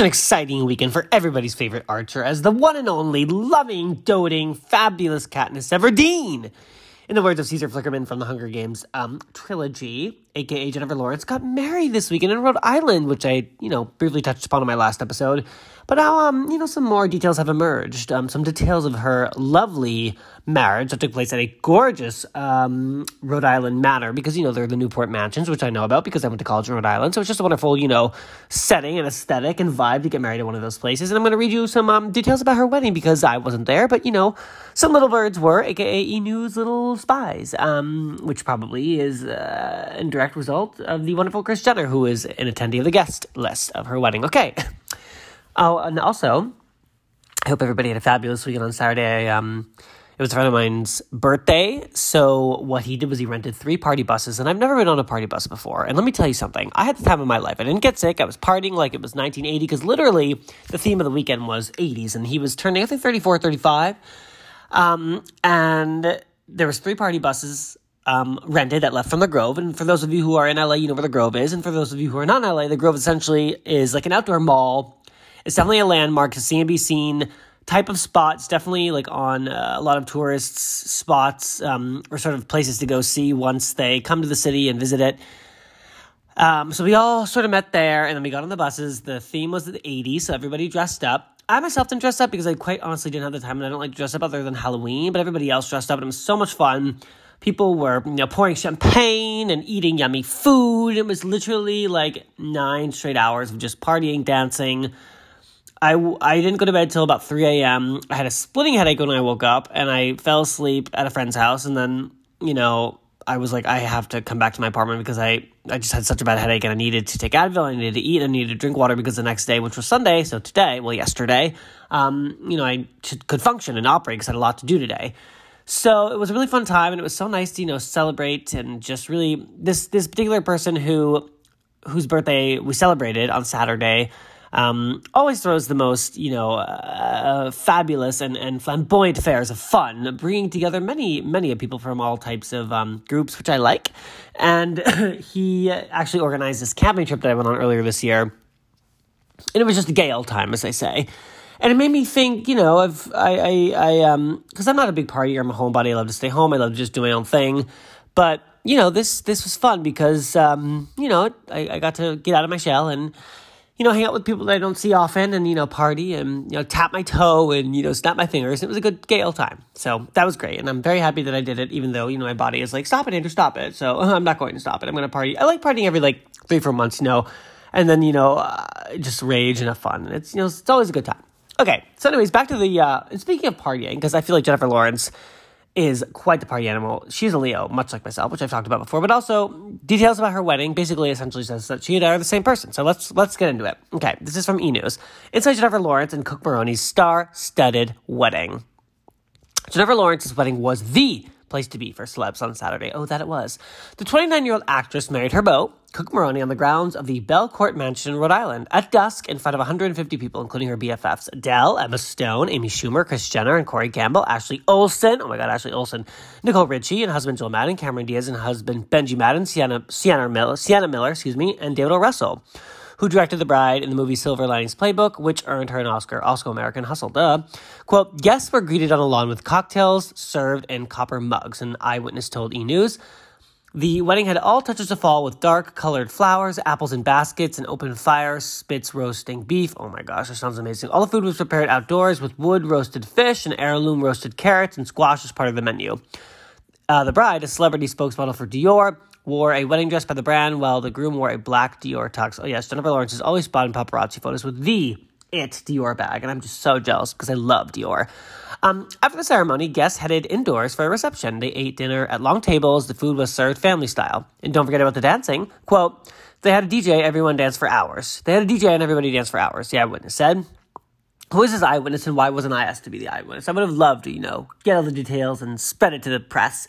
An exciting weekend for everybody's favorite archer as the one and only loving, doting, fabulous Katniss Everdeen. In the words of Caesar Flickerman from the Hunger Games um, trilogy, aka Jennifer Lawrence, got married this weekend in Rhode Island, which I, you know, briefly touched upon in my last episode. But now, um, you know, some more details have emerged. Um, some details of her lovely marriage that took place at a gorgeous um, Rhode Island manor because, you know, they're the Newport Mansions, which I know about because I went to college in Rhode Island. So it's just a wonderful, you know, setting and aesthetic and vibe to get married at one of those places. And I'm going to read you some um, details about her wedding because I wasn't there, but, you know, some little birds were, aka E News little spies, um, which probably is uh, in direct result of the wonderful Kris Jenner, who is an attendee of the guest list of her wedding. Okay. Oh, and also, I hope everybody had a fabulous weekend on Saturday. Um, it was a friend of mine's birthday. So what he did was he rented three party buses, and I've never been on a party bus before. And let me tell you something: I had the time of my life. I didn't get sick. I was partying like it was 1980 because literally the theme of the weekend was 80s, and he was turning I think 34, 35. Um, and there was three party buses um, rented that left from the Grove. And for those of you who are in LA, you know where the Grove is. And for those of you who are not in LA, the Grove essentially is like an outdoor mall it's definitely a landmark to see and be seen type of spot. It's definitely like on uh, a lot of tourists' spots um, or sort of places to go see once they come to the city and visit it. Um, so we all sort of met there, and then we got on the buses. The theme was the 80s, so everybody dressed up. I myself didn't dress up because I quite honestly didn't have the time, and I don't like to dress up other than Halloween. But everybody else dressed up, and it was so much fun. People were, you know, pouring champagne and eating yummy food. It was literally like nine straight hours of just partying, dancing, I, I didn't go to bed until about 3 a.m. I had a splitting headache when I woke up, and I fell asleep at a friend's house. And then, you know, I was like, I have to come back to my apartment because I, I just had such a bad headache and I needed to take Advil, I needed to eat, I needed to drink water because the next day, which was Sunday, so today, well, yesterday, um, you know, I could function and operate because I had a lot to do today. So it was a really fun time, and it was so nice to you know celebrate and just really this this particular person who whose birthday we celebrated on Saturday um, always throws the most, you know, uh, fabulous and, and flamboyant fairs of fun, bringing together many, many people from all types of um, groups, which I like. And he actually organized this camping trip that I went on earlier this year. And it was just a gay old time, as I say. And it made me think, you know, of I, I, I um, because I'm not a big partier. I'm a homebody. I love to stay home. I love to just do my own thing. But you know, this this was fun because um, you know, I, I got to get out of my shell and you know, hang out with people that I don't see often and, you know, party and, you know, tap my toe and, you know, snap my fingers. It was a good Gale time. So that was great. And I'm very happy that I did it, even though, you know, my body is like, stop it, Andrew, stop it. So I'm not going to stop it. I'm going to party. I like partying every like three, four months, you know, and then, you know, uh, just rage and have fun. And it's, you know, it's always a good time. Okay. So, anyways, back to the, uh, speaking of partying, because I feel like Jennifer Lawrence, is quite the party animal. She's a Leo, much like myself, which I've talked about before, but also details about her wedding basically essentially says that she and I are the same person. So let's let's get into it. Okay, this is from E News. Inside Jennifer Lawrence and Cooke Maroney's star-studded wedding. Jennifer Lawrence's wedding was the place to be for celebs on Saturday. Oh, that it was. The 29 year old actress married her beau, Cooke Maroney, on the grounds of the Belcourt Mansion Rhode Island at dusk in front of 150 people, including her BFFs Adele, Emma Stone, Amy Schumer, Kris Jenner, and Corey Gamble, Ashley Olsen. Oh my God, Ashley Olsen. Nicole Richie and husband Joel Madden, Cameron Diaz and husband Benji Madden, Sienna, Sienna, Miller, Sienna Miller, excuse me, and David O. Russell who directed the bride in the movie Silver Linings Playbook, which earned her an Oscar. Also American Hustle, duh. Quote, guests were greeted on a lawn with cocktails served in copper mugs, an eyewitness told E! News. The wedding had all touches of fall with dark colored flowers, apples in baskets, an open fire, spits roasting beef. Oh my gosh, that sounds amazing. All the food was prepared outdoors with wood roasted fish and heirloom roasted carrots and squash as part of the menu. Uh, the bride, a celebrity spokesmodel for Dior, wore a wedding dress by the brand, while the groom wore a black Dior tux. Oh yes, Jennifer Lawrence is always spotted in paparazzi photos with the it Dior bag, and I'm just so jealous because I love Dior. Um, after the ceremony, guests headed indoors for a reception. They ate dinner at long tables. The food was served family style. And don't forget about the dancing. Quote, they had a DJ, everyone danced for hours. They had a DJ and everybody danced for hours, the eyewitness said. Who is this eyewitness and why wasn't I asked to be the eyewitness? I would have loved to, you know, get all the details and spread it to the press.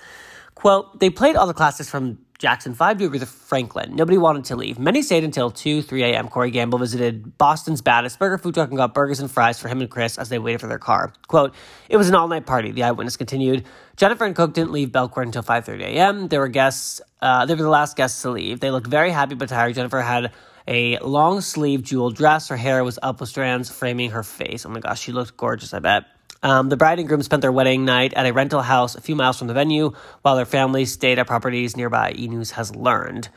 Quote, they played all the classics from Jackson 5 to Aretha Franklin. Nobody wanted to leave. Many stayed until 2, 3 a.m. Corey Gamble visited Boston's baddest burger food truck and got burgers and fries for him and Kris as they waited for their car. Quote, it was an all-night party, the eyewitness continued. Jennifer and Cooke didn't leave Belcourt until 5.30 a.m. There were guests, uh, they were the last guests to leave. They looked very happy but tired. Jennifer had a long sleeve jewel dress. Her hair was up with strands framing her face. Oh my gosh, she looked gorgeous, I bet. Um, the bride and groom spent their wedding night at a rental house a few miles from the venue, while their families stayed at properties nearby, E! News has learned.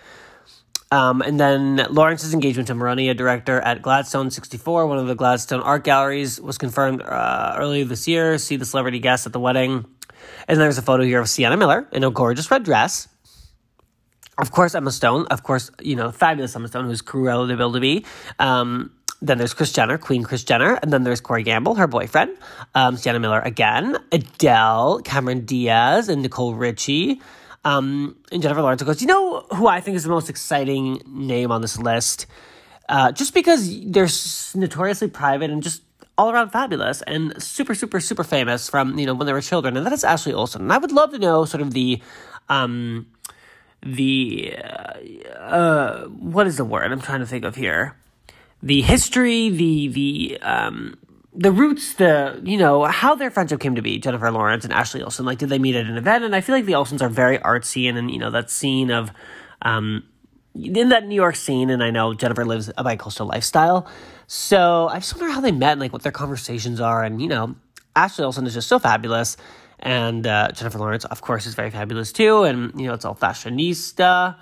Um, and then Lawrence's engagement to Maroney, a director at Gladstone 64, one of the Gladstone art galleries, was confirmed uh, earlier this year. See the celebrity guests at the wedding. And there's a photo here of Sienna Miller in a gorgeous red dress. Of course, Emma Stone. Of course, you know, fabulous Emma Stone, who's Cruella de Vil to be. Um, then there's Kris Jenner, Queen Kris Jenner, and then there's Corey Gamble, her boyfriend, um, Sienna Miller again, Adele, Cameron Diaz, and Nicole Richie, um, and Jennifer Lawrence. Goes, you know who I think is the most exciting name on this list? Uh, just because they're notoriously private and just all around fabulous and super, super, super famous from you know when they were children, and that is Ashley Olsen. And I would love to know sort of the um, the uh, uh, what is the word I'm trying to think of here the history, the the um, the roots, the you know how their friendship came to be. Jennifer Lawrence and Ashley Olsen. Like, did they meet at an event? And I feel like the Olsens are very artsy, and, and you know that scene of um, in that New York scene. And I know Jennifer lives a bi-coastal lifestyle, so I just wonder how they met and like what their conversations are. And you know, Ashley Olsen is just so fabulous. And uh, Jennifer Lawrence, of course, is very fabulous too. And, you know, it's all fashionista.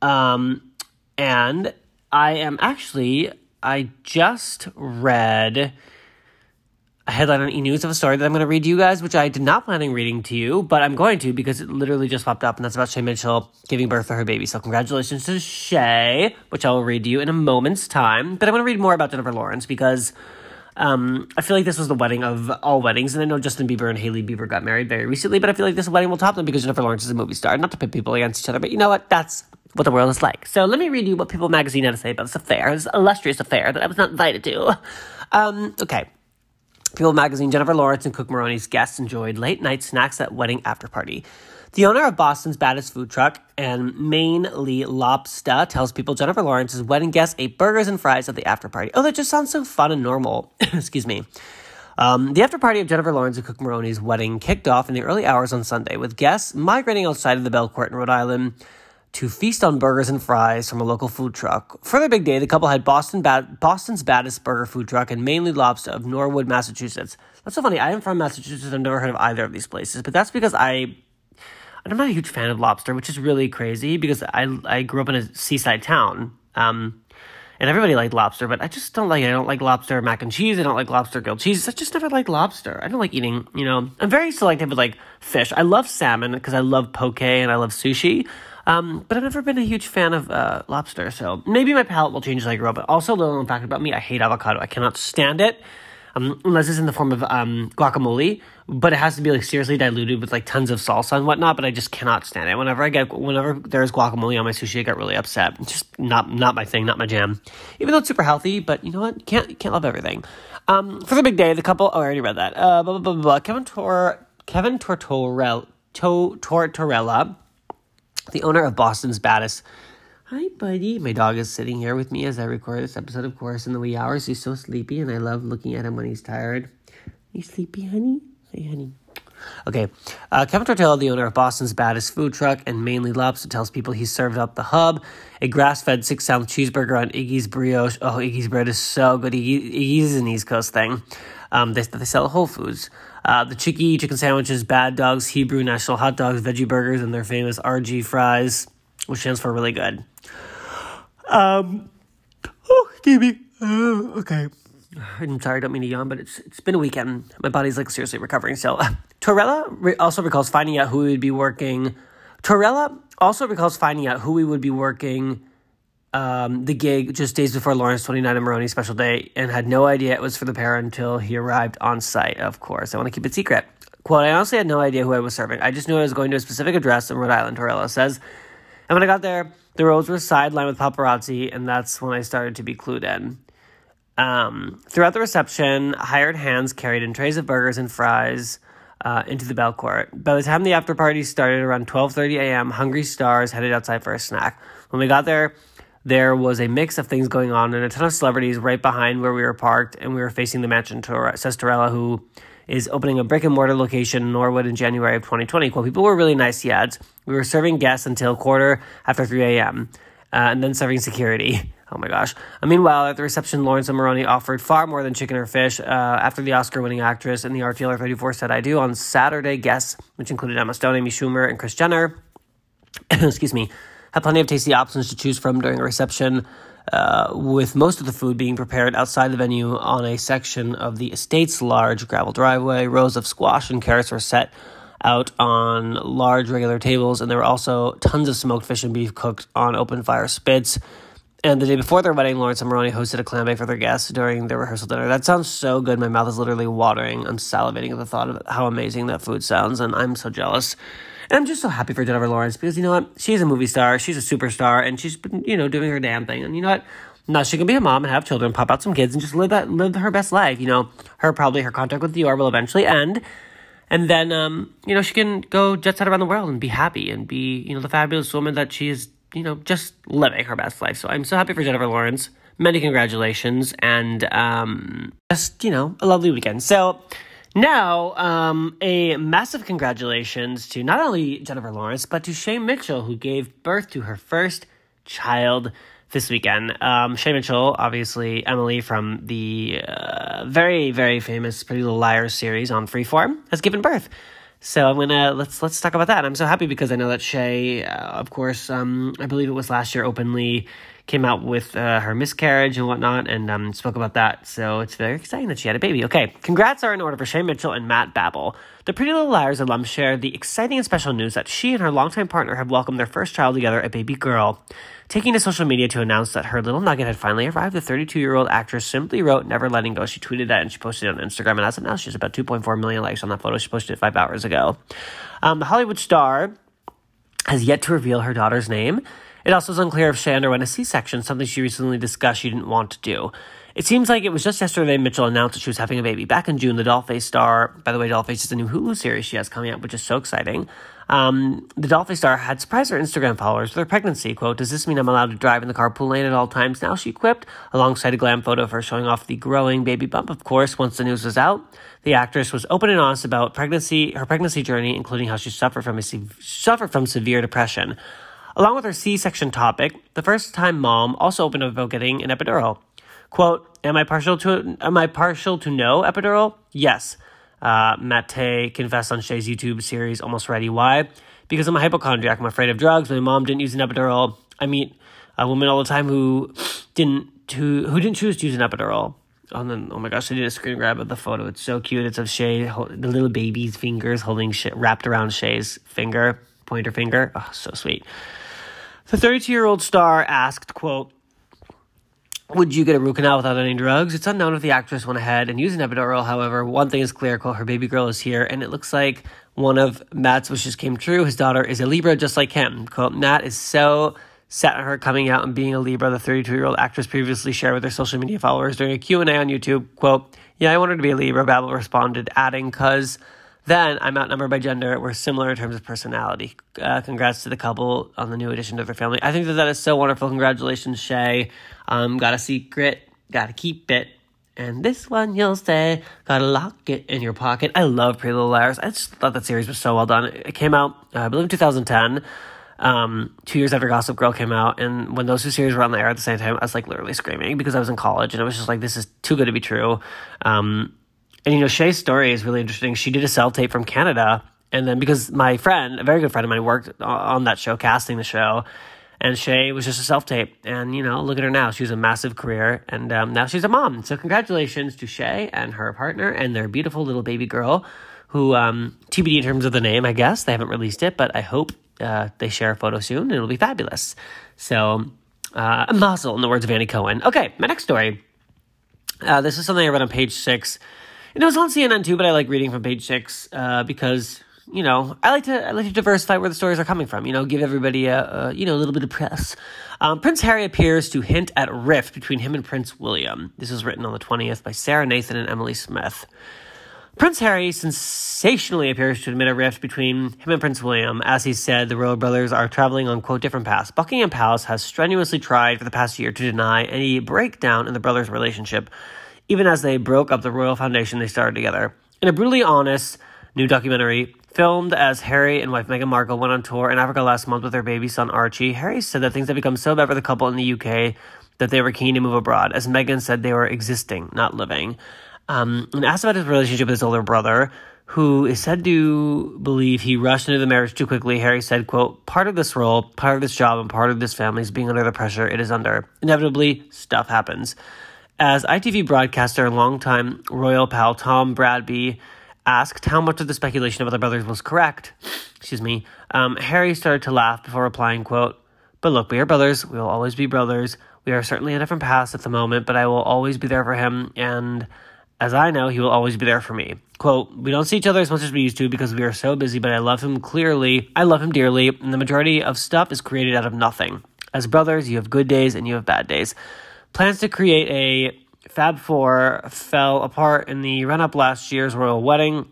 Um, and I am actually I just read a headline on E! News of a story that I'm going to read to you guys, which I did not plan on reading to you, but I'm going to because it literally just popped up, and that's about Shay Mitchell giving birth to her baby. So congratulations to Shay, which I will read to you in a moment's time. But I want to read more about Jennifer Lawrence because um, I feel like this was the wedding of all weddings, and I know Justin Bieber and Hailey Bieber got married very recently, but I feel like this wedding will top them because Jennifer Lawrence is a movie star. Not to pit people against each other, but you know what? That's what the world is like. So let me read you what People Magazine had to say about this affair, this illustrious affair that I was not invited to. Um, okay. People Magazine, Jennifer Lawrence and Cooke Maroney's guests enjoyed late night snacks at wedding after party. The owner of Boston's baddest food truck and Mainely Lobster tells people Jennifer Lawrence's wedding guests ate burgers and fries at the after party. Oh, that just sounds so fun and normal. Excuse me. Um, the after party of Jennifer Lawrence and Cooke Maroney's wedding kicked off in the early hours on Sunday, with guests migrating outside of the Belcourt in Rhode Island to feast on burgers and fries from a local food truck. For their big day, the couple had Boston Boston's baddest burger food truck and Mainely Lobster of Norwood, Massachusetts. That's so funny. I am from Massachusetts. I've never heard of either of these places, but that's because I I'm not a huge fan of lobster, which is really crazy because I I grew up in a seaside town. Um, and everybody liked lobster, but I just don't like it. I don't like lobster mac and cheese. I don't like lobster grilled cheese. I just never like lobster. I don't like eating, you know, I'm very selective with like fish. I love salmon because I love poke and I love sushi. Um, but I've never been a huge fan of uh, lobster, so maybe my palate will change as I grow. But also, little known fact about me: I hate avocado. I cannot stand it um, unless it's in the form of um, guacamole. But it has to be like seriously diluted with like tons of salsa and whatnot. But I just cannot stand it. Whenever I get, whenever there's guacamole on my sushi, I get really upset. It's just not not my thing, not my jam. Even though it's super healthy, but you know what? Can't can't love everything. Um, for the big day, the couple. Oh, I already read that. Uh, blah blah blah blah. Kevin Tor Kevin Tortorella to, Tortorella the owner of Boston's baddest. Hi, buddy. My dog is sitting here with me as I record this episode, of course, in the wee hours. He's so sleepy, and I love looking at him when he's tired. You sleepy, honey? Hey, honey. Okay, uh, Kevin Tortella, the owner of Boston's baddest food truck and Mainely Lobster, tells people he served up the hub, a grass-fed six-ounce cheeseburger on Iggy's brioche. Oh, Iggy's bread is so good. Iggy's is an East Coast thing. Um, they, they sell Whole Foods. Uh, the Chicky chicken sandwiches, Bad Dogs, Hebrew National Hot Dogs, Veggie Burgers, and their famous RG fries, which stands for really good. Um, oh, me. Uh, okay. I'm sorry, I don't mean to yawn, but it's it's been a weekend. My body's like seriously recovering. So, Torella re- also recalls finding out who we would be working. Torella also recalls finding out who we would be working um, the gig just days before Lawrence 29 and Maroney special day and had no idea it was for the pair until he arrived on site, of course. I want to keep it secret. Quote, I honestly had no idea who I was serving. I just knew I was going to a specific address in Rhode Island, Torella says. And when I got there, the roads were sidelined with paparazzi, and that's when I started to be clued in. Um, throughout the reception, hired hands carried in trays of burgers and fries uh, into the Belcourt. By the time the after party started around 12.30 a.m., hungry stars headed outside for a snack. When we got there, there was a mix of things going on and a ton of celebrities right behind where we were parked, and we were facing the mansion tour. Says Torella, who is opening a brick and mortar location in Norwood in January of 2020. Well, people were really nice, he adds. We were serving guests until quarter after 3 a.m. Uh, and then serving security. Oh my gosh. Uh, meanwhile, at the reception, Lawrence and Maroney offered far more than chicken or fish. Uh, after the Oscar winning actress and the art dealer 34 said I do on Saturday, guests, which included Emma Stone, Amy Schumer, and Kris Jenner, excuse me, had plenty of tasty options to choose from during a reception. Uh, with most of the food being prepared outside the venue on a section of the estate's large gravel driveway. Rows of squash and carrots were set out on large regular tables, and there were also tons of smoked fish and beef cooked on open fire spits. And the day before their wedding, Lawrence and Maroney hosted a clam bake for their guests during their rehearsal dinner. That sounds so good. My mouth is literally watering. I'm salivating at the thought of how amazing that food sounds, and I'm so jealous. And I'm just so happy for Jennifer Lawrence because you know what? She's a movie star, she's a superstar, and she's been, you know, doing her damn thing. And you know what? Now she can be a mom and have children, pop out some kids, and just live that live her best life. You know, her probably her contract with Dior will eventually end, and then um, you know she can go jet set around the world and be happy and be you know the fabulous woman that she is you know, just living her best life. So I'm so happy for Jennifer Lawrence. Many congratulations and um, just, you know, a lovely weekend. So now, um, a massive congratulations to not only Jennifer Lawrence, but to Shay Mitchell, who gave birth to her first child this weekend. Um, Shay Mitchell, obviously Emily from the uh, very, very famous Pretty Little Liars series on Freeform, has given birth. So I'm gonna let's let's talk about that. I'm so happy because I know that Shay, uh, of course, um, I believe it was last year, openly came out with uh, her miscarriage and whatnot, and um, spoke about that. So it's very exciting that she had a baby. Okay, congrats are in order for Shay Mitchell and Matte Babel. The Pretty Little Liars alum shared the exciting and special news that she and her longtime partner have welcomed their first child together, a baby girl. Taking to social media to announce that her little nugget had finally arrived, the 32 year old actress simply wrote, Never letting go. She tweeted that and she posted it on Instagram. And as of now, she has about 2.4 million likes on that photo. She posted it five hours ago. Um, the Hollywood star has yet to reveal her daughter's name. It also is unclear if Shay underwent a C section, something she recently discussed she didn't want to do. It seems like it was just yesterday Mitchell announced that she was having a baby. Back in June, the Dollface star, by the way, Dollface is a new Hulu series she has coming up, which is so exciting. Um, the Dollface star had surprised her Instagram followers with her pregnancy. Quote, Does this mean I'm allowed to drive in the carpool lane at all times now? She quipped, alongside a glam photo of her showing off the growing baby bump. Of course, once the news was out, the actress was open and honest about pregnancy, her pregnancy journey, including how she suffered from a suffered from severe depression. Along with her C-section topic, the first time mom also opened up about getting an epidural. Quote, am I partial to am I partial to no epidural? Yes. Uh, Matte confessed on Shay's YouTube series Almost Ready. Why? Because I'm a hypochondriac. I'm afraid of drugs. My mom didn't use an epidural. I meet a woman all the time who didn't who, who didn't choose to use an epidural. Oh, then, oh my gosh, I did a screen grab of the photo. It's so cute. It's of Shay, the little baby's fingers holding wrapped around Shay's finger, pointer finger. Oh, so sweet. The 32 year old star asked, quote, would you get a root canal without any drugs? It's unknown if the actress went ahead and used an epidural. However, one thing is clear: quote, her baby girl is here, and it looks like one of Matte's wishes came true. His daughter is a Libra, just like him. Quote, Matt is so set on her coming out and being a Libra. The 32 year old actress previously shared with her social media followers during a Q and A on YouTube. Quote, Yeah, I wanted to be a Libra. Babel responded, adding, "Cause." Then I'm outnumbered by gender. We're similar in terms of personality. Uh, congrats to the couple on the new addition to their family. I think that that is so wonderful. Congratulations, Shay. Um, got a secret, gotta keep it. And this one you'll say, gotta lock it in your pocket. I love Pretty Little Liars. I just thought that series was so well done. It came out, uh, I believe, in 2010. Um, two years after Gossip Girl came out, and when those two series were on the air at the same time, I was like literally screaming because I was in college, and I was just like, this is too good to be true. Um, and you know, Shay's story is really interesting. She did a self tape from Canada, and then because my friend, a very good friend of mine, worked on that show, casting the show, and Shay was just a self tape. And you know, look at her now; she's a massive career, and um, now she's a mom. So congratulations to Shay and her partner and their beautiful little baby girl, who um, TBD in terms of the name, I guess they haven't released it, but I hope uh, they share a photo soon, it'll be fabulous. So, uh, a muzzle in the words of Andy Cohen. Okay, my next story. Uh, this is something I read on page six and it was on CNN too, but I like reading from page six uh, because you know I like to I like to diversify where the stories are coming from. You know, give everybody a, a you know a little bit of press. Um, Prince Harry appears to hint at rift between him and Prince William. This was written on the twentieth by Sarah Nathan and Emily Smith. Prince Harry sensationally appears to admit a rift between him and Prince William. As he said, the royal brothers are traveling on, quote, different paths. Buckingham Palace has strenuously tried for the past year to deny any breakdown in the brothers' relationship, even as they broke up the royal foundation they started together. In a brutally honest new documentary filmed as Harry and wife Meghan Markle went on tour in Africa last month with their baby son Archie, Harry said that things had become so bad for the couple in the UK that they were keen to move abroad, as Meghan said they were existing, not living. Um, and asked about his relationship with his older brother, who is said to believe he rushed into the marriage too quickly, Harry said, quote, part of this role, part of this job, and part of this family is being under the pressure it is under. Inevitably, stuff happens. As ITV broadcaster and longtime royal pal Tom Bradby asked how much of the speculation about the brothers was correct, excuse me, um, Harry started to laugh before replying, quote, but look, we are brothers. We will always be brothers. We are certainly in different paths at the moment, but I will always be there for him. And as I know, he will always be there for me. Quote, we don't see each other as much as we used to because we are so busy, but I love him clearly. I love him dearly, and the majority of stuff is created out of nothing. As brothers, you have good days and you have bad days. Plans to create a Fab Four fell apart in the run up last year's royal wedding,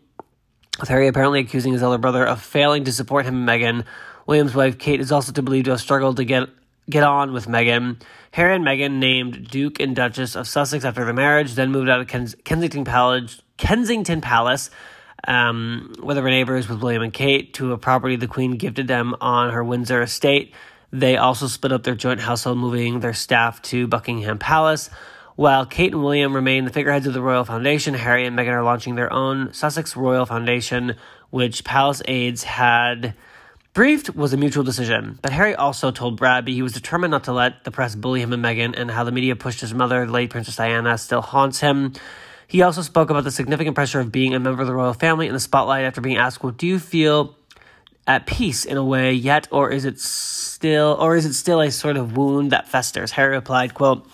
with Harry apparently accusing his elder brother of failing to support him and Meghan. William's wife, Kate, is also to believe to have struggled to get get on with Meghan. Harry and Meghan named Duke and Duchess of Sussex after their marriage, then moved out of Kens- Kensington Palace, Kensington Palace, um, where they were neighbors with William and Kate, to a property the Queen gifted them on her Windsor estate. They also split up their joint household, moving their staff to Buckingham Palace. While Kate and William remain the figureheads of the Royal Foundation, Harry and Meghan are launching their own Sussex Royal Foundation, which Palace aides had Briefed was a mutual decision, but Harry also told Bradby he was determined not to let the press bully him and Meghan, and how the media pushed his mother, the late Princess Diana, still haunts him. He also spoke about the significant pressure of being a member of the royal family in the spotlight after being asked, "Well, do you feel at peace in a way yet, or is it still, or is it still a sort of wound that festers?" Harry replied, "Quote: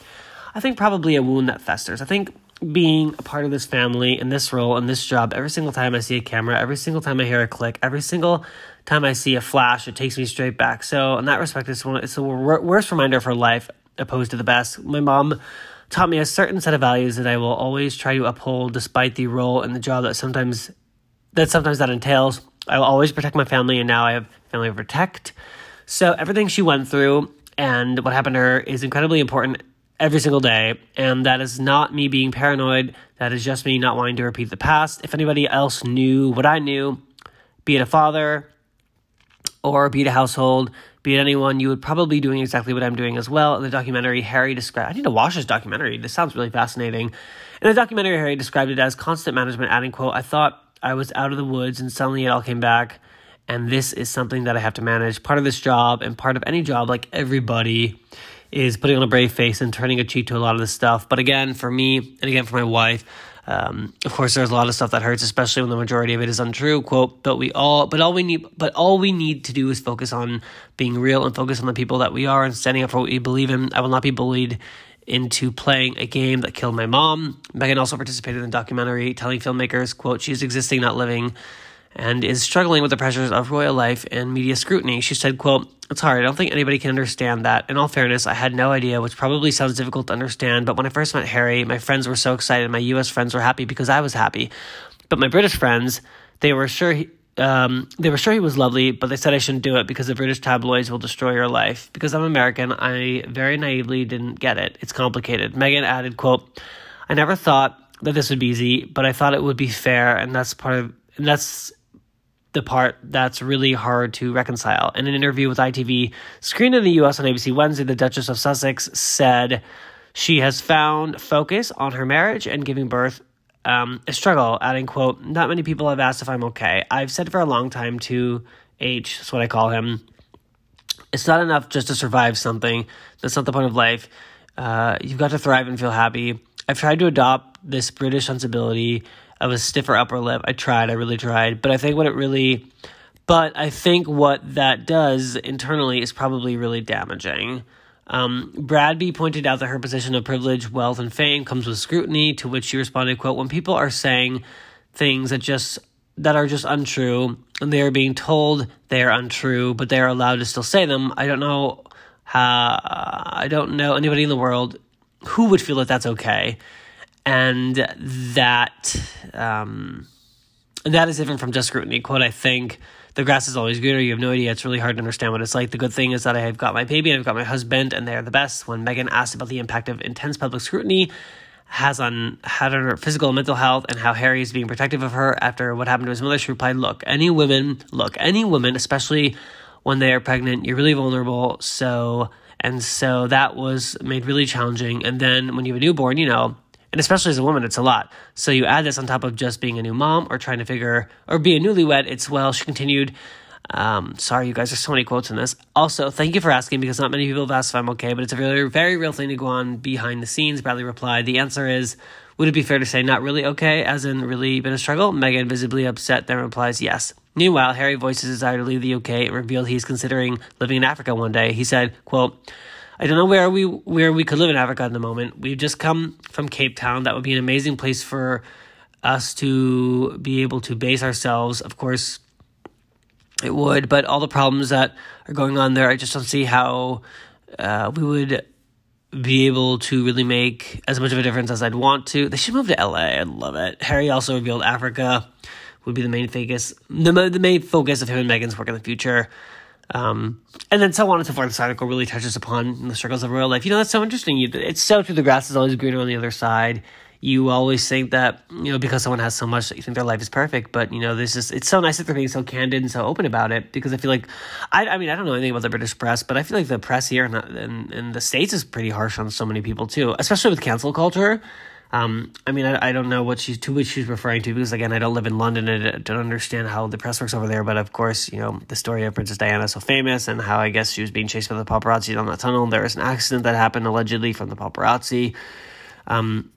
I think probably a wound that festers. I think." being a part of this family in this role in this job every single time i see a camera every single time i hear a click every single time I see a flash, it takes me straight back. So in that respect, it's one. It's the worst reminder of her life, opposed to the best. My mom taught me a certain set of values that I will always try to uphold, despite the role and the job that sometimes that sometimes that entails. I will always protect my family, and now I have family to protect. So everything she went through and what happened to her is incredibly important every single day. And that is not me being paranoid. That is just me not wanting to repeat the past. If anybody else knew what I knew, be it a father, or be it a household, be it anyone, you would probably be doing exactly what I'm doing as well. In the documentary, Harry described, I need to watch this documentary. This sounds really fascinating. In the documentary, Harry described it as constant management, adding, quote, I thought I was out of the woods and suddenly it all came back. And this is something that I have to manage. Part of this job and part of any job, like everybody, is putting on a brave face and turning a cheek to a lot of this stuff. But again, for me, and again for my wife, um, of course, there's a lot of stuff that hurts, especially when the majority of it is untrue. Quote, but we all, but all we need, but all we need to do is focus on being real and focus on the people that we are and standing up for what we believe in. I will not be bullied into playing a game that killed my mom. Meghan also participated in the documentary, telling filmmakers, quote, she's existing, not living and is struggling with the pressures of royal life and media scrutiny. She said, quote, It's hard. I don't think anybody can understand that. In all fairness, I had no idea, which probably sounds difficult to understand, but when I first met Harry, my friends were so excited. My US friends were happy because I was happy. But my British friends, they were sure he, um, they were sure he was lovely, but they said I shouldn't do it because the British tabloids will destroy your life. Because I'm American, I very naively didn't get it. It's complicated. Meghan added, quote, I never thought that this would be easy, but I thought it would be fair, and that's part of and that's the part that's really hard to reconcile. In an interview with ITV, screened in the US on ABC Wednesday, the Duchess of Sussex said she has found focus on her marriage and giving birth um, a struggle, adding, quote, not many people have asked if I'm okay. I've said for a long time to H, that's what I call him, it's not enough just to survive something. That's not the point of life. Uh, you've got to thrive and feel happy. I've tried to adopt this British sensibility of a stiffer upper lip. I tried, I really tried. But I think what it really, but I think what that does internally is probably really damaging. Um, Bradby pointed out that her position of privilege, wealth, and fame comes with scrutiny, to which she responded, quote, when people are saying things that just that are just untrue and they are being told they are untrue, but they are allowed to still say them, I don't know how I don't know anybody in the world who would feel that that's okay and that um, that is different from just scrutiny. Quote: I think the grass is always greener. You have no idea. It's really hard to understand what it's like. The good thing is that I have got my baby and I've got my husband, and they are the best. When Meghan asked about the impact of intense public scrutiny has on had her physical and mental health and how Harry is being protective of her after what happened to his mother, she replied, Look, any women look, any woman, especially when they are pregnant, you're really vulnerable. So And so that was made really challenging. And then when you have a newborn, you know, and especially as a woman, it's a lot. So you add this on top of just being a new mom or trying to figure or be a newlywed. It's well, she continued. Um, sorry, you guys, there's so many quotes in this. Also, thank you for asking because not many people have asked if I'm okay, but it's a very, very real thing to go on behind the scenes. Bradby replied, The answer is, would it be fair to say not really okay, as in really been a struggle? Meghan, visibly upset, then replies, Yes. Meanwhile, Harry voiced his desire to leave the UK and revealed he's considering living in Africa one day. He said, quote, I don't know where we where we could live in Africa at the moment. We've just come from Cape Town. That would be an amazing place for us to be able to base ourselves. Of course, it would, but all the problems that are going on there, I just don't see how uh, we would be able to really make as much of a difference as I'd want to. They should move to LA. I'd love it. Harry also revealed Africa would be the main focus, the, the main focus of him and Meghan's work in the future. Um, and then so on and so forth. This article really touches upon the struggles of real life. You know, that's so interesting. You, it's so true. The grass is always greener on the other side. You always think that, you know, because someone has so much you think their life is perfect. But, you know, this is, it's so nice that they're being so candid and so open about it because I feel like, I, I mean, I don't know anything about the British press, but I feel like the press here in in, in the States is pretty harsh on so many people too, especially with cancel culture. Um, I mean, I, I don't know what she's to which she's referring to because again, I don't live in London and I don't understand how the press works over there. But of course, you know the story of Princess Diana so famous and how I guess she was being chased by the paparazzi down that tunnel. There was an accident that happened allegedly from the paparazzi. Um,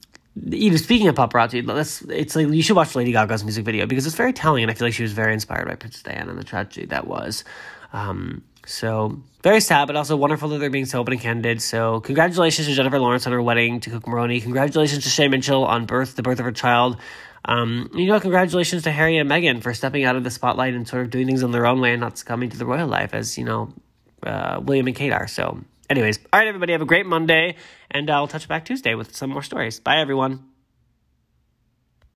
even speaking of paparazzi, it's like you should watch Lady Gaga's music video because it's very telling, and I feel like she was very inspired by Princess Diana and the tragedy that was. Um, so very sad, but also wonderful that they're being so open and candid. So congratulations to Jennifer Lawrence on her wedding to Cooke Maroney. Congratulations to Shay Mitchell on birth, the birth of her child. Um, you know, congratulations to Harry and Meghan for stepping out of the spotlight and sort of doing things in their own way and not succumbing to the royal life as, you know, uh, William and Kate are. So anyways, all right, everybody, have a great Monday, and I'll touch back Tuesday with some more stories. Bye, everyone.